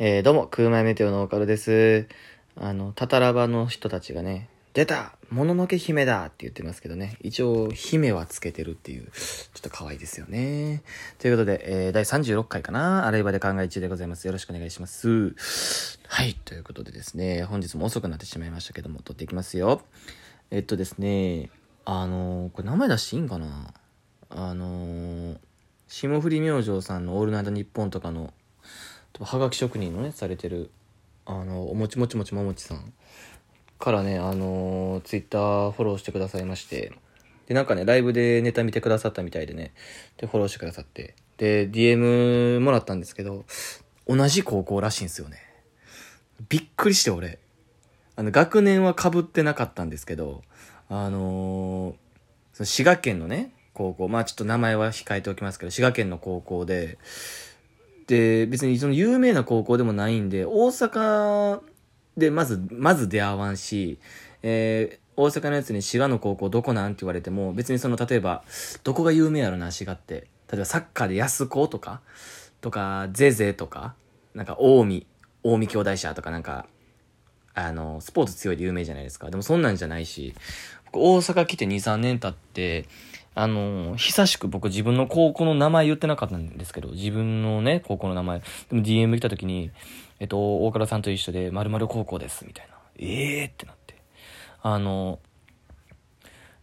えー、どうも、空前メテオのオカルです。あの、タタラバの人たちがね、出たもののけ姫だって言ってますけどね、一応、姫はつけてるっていう、ちょっと可愛いですよね。ということで、えー、第36回かな洗い場で考え中でございます。よろしくお願いします。はい、ということでですね、本日も遅くなってしまいましたけども、撮っていきますよ。えっとですね、あのーこれ名前出していいんかな？あのー霜降り明星さんの「オールナイトニッポン」とかのはがき職人のねされてるあのおもちもちもちももちさんからねあのツイッターフォローしてくださいましてでなんかねライブでネタ見てくださったみたいでねでフォローしてくださってで DM もらったんですけど同じ高校らしいんですよね。びっくりして俺。あの学年はかぶってなかったんですけどあのーその滋賀県のね高校まあちょっと名前は控えておきますけど滋賀県の高校でで別にその有名な高校でもないんで大阪でまずまず出会わんし、えー大阪のやつに滋賀の高校どこなんって言われても別にその例えばどこが有名やろな滋賀って。例えばサッカーで安子とかとかゼゼとかなんか近江近江兄弟社とかなんかあのスポーツ強いで有名じゃないですか。でもそんなんじゃないし大阪来て23年経ってあの久しく僕自分の高校の名前言ってなかったんですけど自分のね高校の名前でも DM 来た時にえっと大倉さんと一緒で〇〇高校ですみたいなええー、ってなってあの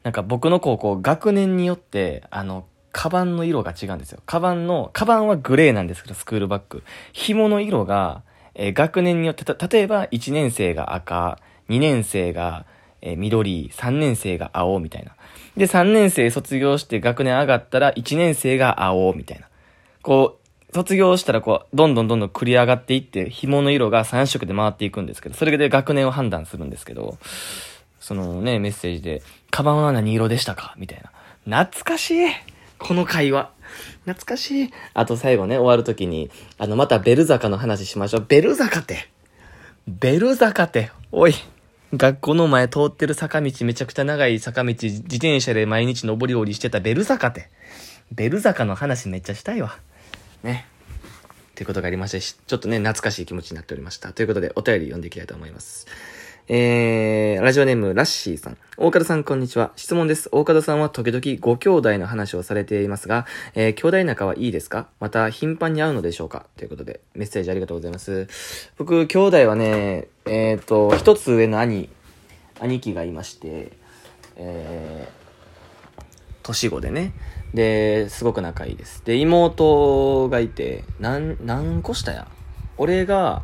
なんか僕の高校学年によってあのカバンの色が違うんですよ。カバンの、カバンはグレーなんですけど、スクールバッグ。紐の色が、えー学年によって、た、例えば1年生が赤、2年生が、えー緑、3年生が青みたいな。で、3年生卒業して学年上がったら1年生が青みたいな。こう、卒業したらこう、どんどんどんどん繰り上がっていって、紐の色が3色で回っていくんですけど、それで学年を判断するんですけど、そのね、メッセージで、カバンは何色でしたかみたいな。懐かしいこの会話。懐かしい。あと最後ね、終わるときに、あの、またベル坂の話しましょう。ベル坂って。ベル坂って。おい。学校の前通ってる坂道、めちゃくちゃ長い坂道、自転車で毎日登り降りしてたベル坂って。ベル坂の話めっちゃしたいわ。ね。ということがありまして、ちょっとね、懐かしい気持ちになっておりました。ということで、お便り読んでいきたいと思います。えー、ラジオネーム、ラッシーさん。大方さん、こんにちは。質問です。大方さんは時々ご兄弟の話をされていますが、えー、兄弟仲はいいですか？また、頻繁に会うのでしょうか？ということで、メッセージありがとうございます。僕、兄弟はね、えっ、と、一つ上の兄、兄貴がいまして、えー、年子でね。で、すごく仲いいです。で、妹がいて、なん、何個下や？俺が、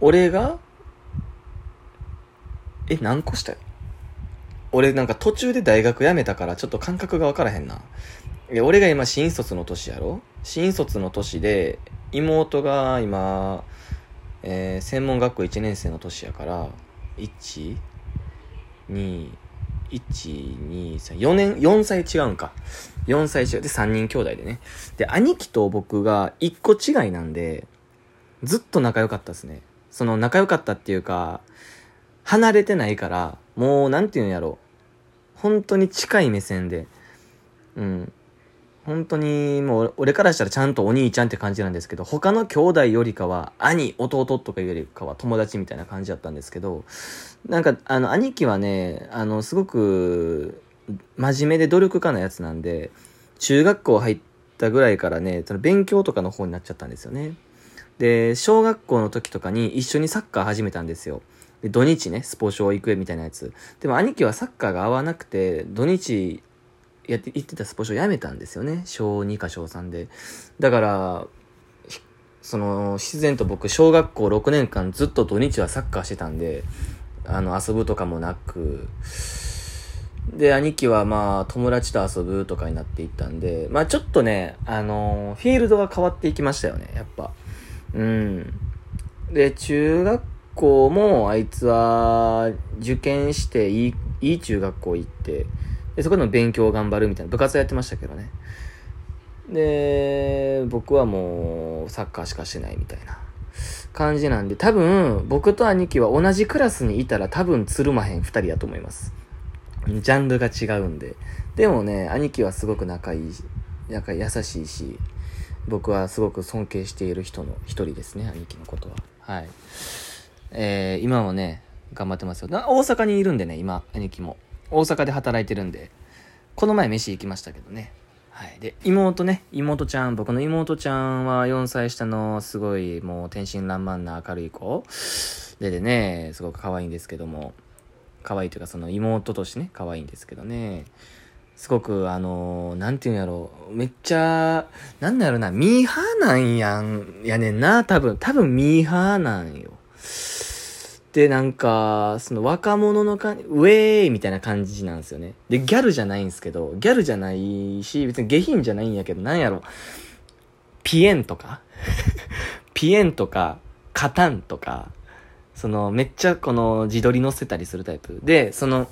俺がえ、何個下よ俺なんか途中で大学辞めたからちょっと感覚がわからへんな。で俺が今新卒の年やろ？新卒の年で、妹が今、えー専門学校1年生の年やから、1、2、1、2、3、4年、4歳違うんか。4歳違う。で、3人兄弟でね。で、兄貴と僕が1個違いなんで、ずっと仲良かったですね。その仲良かったっていうか、離れてないから、もう、なんていうんやろ。本当に近い目線で。うん。本当に、もう、俺からしたらちゃんとお兄ちゃんって感じなんですけど、他の兄弟よりかは、兄、弟とかよりかは友達みたいな感じだったんですけど、なんか、あの、兄貴はね、あの、すごく、真面目で努力家なやつなんで、中学校入ったぐらいからね、その勉強とかの方になっちゃったんですよね。で、小学校の時とかに一緒にサッカー始めたんですよ。で、土日ね、スポ少行くみたいなやつ。でも兄貴はサッカーが合わなくて、土日やって、行ってたスポ少やめたんですよね。小2か小3で。だから、その、自然と僕、小学校6年間ずっと土日はサッカーしてたんで、あの、遊ぶとかもなく、で、兄貴はまあ、友達と遊ぶとかになっていったんで、まあちょっとね、あのフィールドが変わっていきましたよね、やっぱ。うん。で、中学校もあいつは受験していい、いい中学校行って、で、そこでも勉強を頑張るみたいな、部活やってましたけどね。で、僕はもうサッカーしかしてないみたいな感じなんで、多分、僕と兄貴は同じクラスにいたら多分つるまへん二人やと思います。ジャンルが違うんで。でもね、兄貴はすごく仲いい、仲優しいし、僕はすごく尊敬している人の一人ですね、兄貴のことは。はい。えー、今はね、頑張ってますよ。大阪にいるんでね、今、兄貴も。大阪で働いてるんで、この前飯行きましたけどね。はい。で、妹ね、妹ちゃん、僕の妹ちゃんは4歳下のすごいもう天真爛漫な明るい子。ででね、すごく可愛いんですけども、可愛いというかその妹としてね、可愛いんですけどね。すごく、あのー、なんていうんやろう、めっちゃ、なんだろうな、ミーハーなんやん、やねんな、多分、多分ミーハーなんよ。で、なんか、その若者の感じ、ウェーイみたいな感じなんですよね。で、ギャルじゃないんですけど、ギャルじゃないし、別に下品じゃないんやけど、なんやろ、ピエンとか？ピエンとか、カタンとか、その、めっちゃこの自撮り載せたりするタイプ。で、その、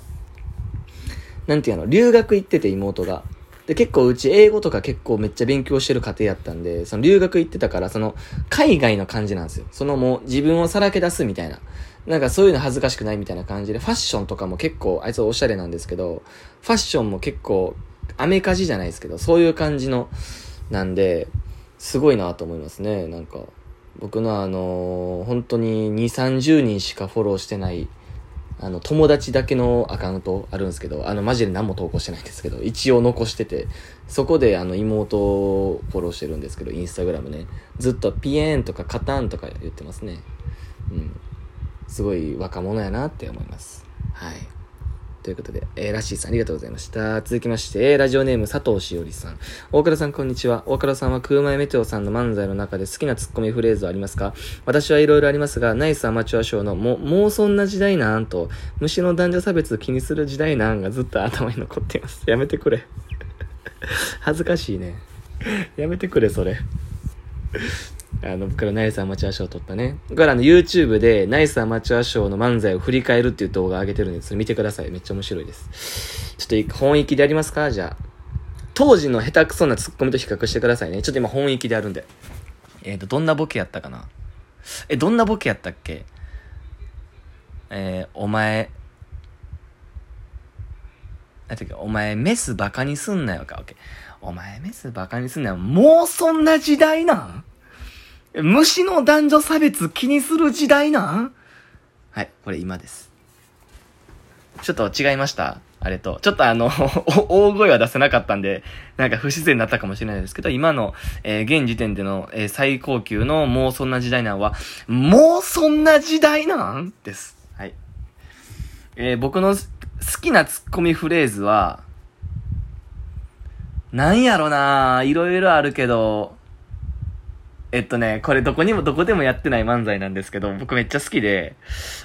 なんていうの、留学行ってて妹が。で、結構うち英語とか結構めっちゃ勉強してる家庭やったんで、その留学行ってたから、その、海外の感じなんですよ。そのもう自分をさらけ出すみたいな。なんかそういうの恥ずかしくないみたいな感じで、ファッションとかも結構、あいつおしゃれなんですけど、ファッションも結構、アメカジじゃないですけど、そういう感じの、なんで、すごいなと思いますね。なんか、僕のあのー、本当に2、30人しかフォローしてない、あの、友達だけのアカウントあるんですけど、あの、マジで何も投稿してないんですけど、一応残してて、そこであの、妹をフォローしてるんですけど、インスタグラムね。ずっとピエーンとかカタンとか言ってますね。うん。すごい若者やなって思います。はい。ということで、えー、ラッシーさんありがとうございました。続きまして、ラジオネーム佐藤しおりさん。大倉さんこんにちは。大倉さんは空前メテオさんの漫才の中で好きなツッコミフレーズはありますか？私はいろいろありますが、ナイスアマチュア賞のも、もうそんな時代なんと、虫の男女差別気にする時代なんがずっと頭に残っています。やめてくれ。恥ずかしいね。やめてくれ、それ。あの、僕らナイスアマチュア賞を取ったね。僕からあの YouTube でナイスアマチュア賞の漫才を振り返るっていう動画を上げてるんで、それ見てください。めっちゃ面白いです。ちょっと本意気でやりますか？じゃあ。当時の下手くそなツッコミと比較してくださいね。ちょっと今本意気であるんで。えっ、ー、と、どんなボケやったかな？え、どんなボケやったっけ？えー、お前、なんていうか、お前メスバカにすんなよか、オッケー。お前メスバカにすんなよ。もうそんな時代なん？虫の男女差別気にする時代なん？はい、これ今です。ちょっと違いました？あれと。ちょっとあの 大声は出せなかったんで、なんか不自然だったかもしれないですけど、今の、えー、現時点での、えー、最高級のもうそんな時代なんは、もうそんな時代なん？です。はい。えー、僕の好きなツッコミフレーズは、なんやろないろいろあるけど、えっとね、これどこにもどこでもやってない漫才なんですけど、僕めっちゃ好きで、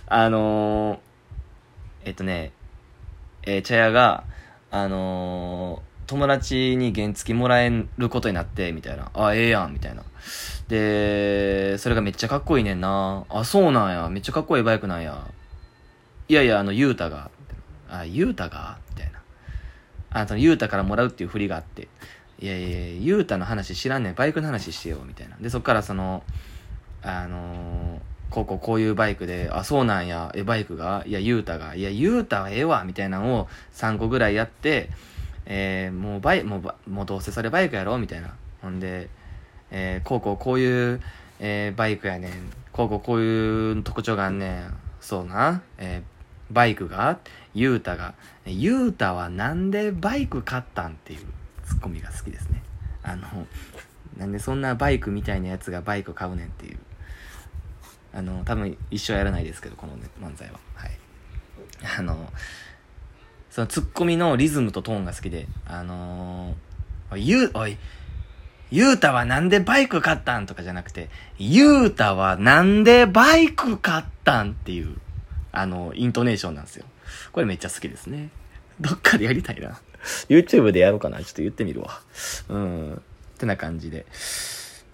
あのー、えっとね、えー、茶屋が、あのー、友達に原付もらえることになって、みたいな。あ、ええやん、みたいな。で、それがめっちゃかっこいいねんな。あ、そうなんや。めっちゃかっこいいバイクなんや。いやいや、あの、ゆうたが。あ、ゆうたが？みたいな。あ、その、ゆうたからもらうっていう振りがあって。いやいやゆうたの話知らんねん。バイクの話してよ、みたいな。で、そっからその、あのー、こうこうこういうバイクで、あ、そうなんや、え、バイクが？いや、ゆうたが、いや、ゆうたはええわ、みたいなのを3個ぐらいやって、えー、もうバイ、もう、もうどうせそれバイクやろみたいな。ほんで、えー、こうこうこういう、えー、バイクやねん。こうこうこういう特徴があんねん。そうな。えー、バイクが、ゆうたが、ゆうたはなんでバイク買ったん？っていう。ツッコミが好きですね。あの、なんでそんなバイクみたいなやつがバイク買うねんっていう。あの、多分一生やらないですけど、この、ね、漫才は。はい。あの、そのツッコミのリズムとトーンが好きで、あのー、ゆう、おい、ゆうたはなんでバイク買ったんとかじゃなくて、ゆうたはなんでバイク買ったんっていう、あの、イントネーションなんですよ。これめっちゃ好きですね。どっかでやりたいな。YouTube でやろうかな。ちょっと言ってみるわ。うん。ってな感じで。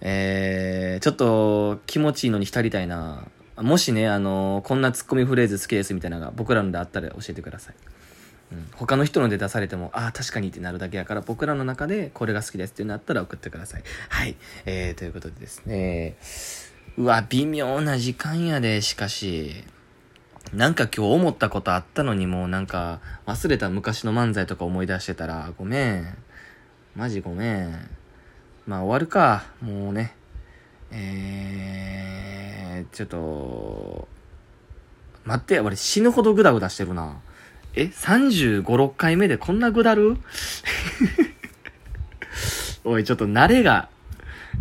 えー、ちょっと気持ちいいのに浸りたいな。もしね、あのこんなツッコミフレーズ好きですみたいなのが僕らのであったら教えてください。うん、他の人ので出されても、ああ、確かにってなるだけやから、僕らの中でこれが好きですっていうのあったら送ってください。はい。えー、ということでですね。うわ、微妙な時間やで、しかし。なんか今日思ったことあったのにもうなんか忘れた昔の漫才とか思い出してたらごめん。マジごめん。まあ終わるか。もうね。えー、ちょっと、待って、俺死ぬほどグダグダしてるな。え ?35、6回目でこんなグダる？おい、ちょっと慣れが、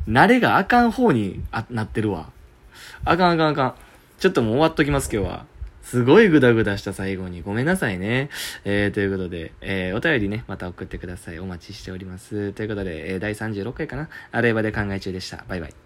慣れがあかん方にあなってるわ。あかんあかんあかん。ちょっともう終わっときます今日は。すごいグダグダした最後に。ごめんなさいね。えー、ということで、えー、お便りね、また送ってください。お待ちしております。ということで、えー、第36回かな。あればで考え中でした。バイバイ。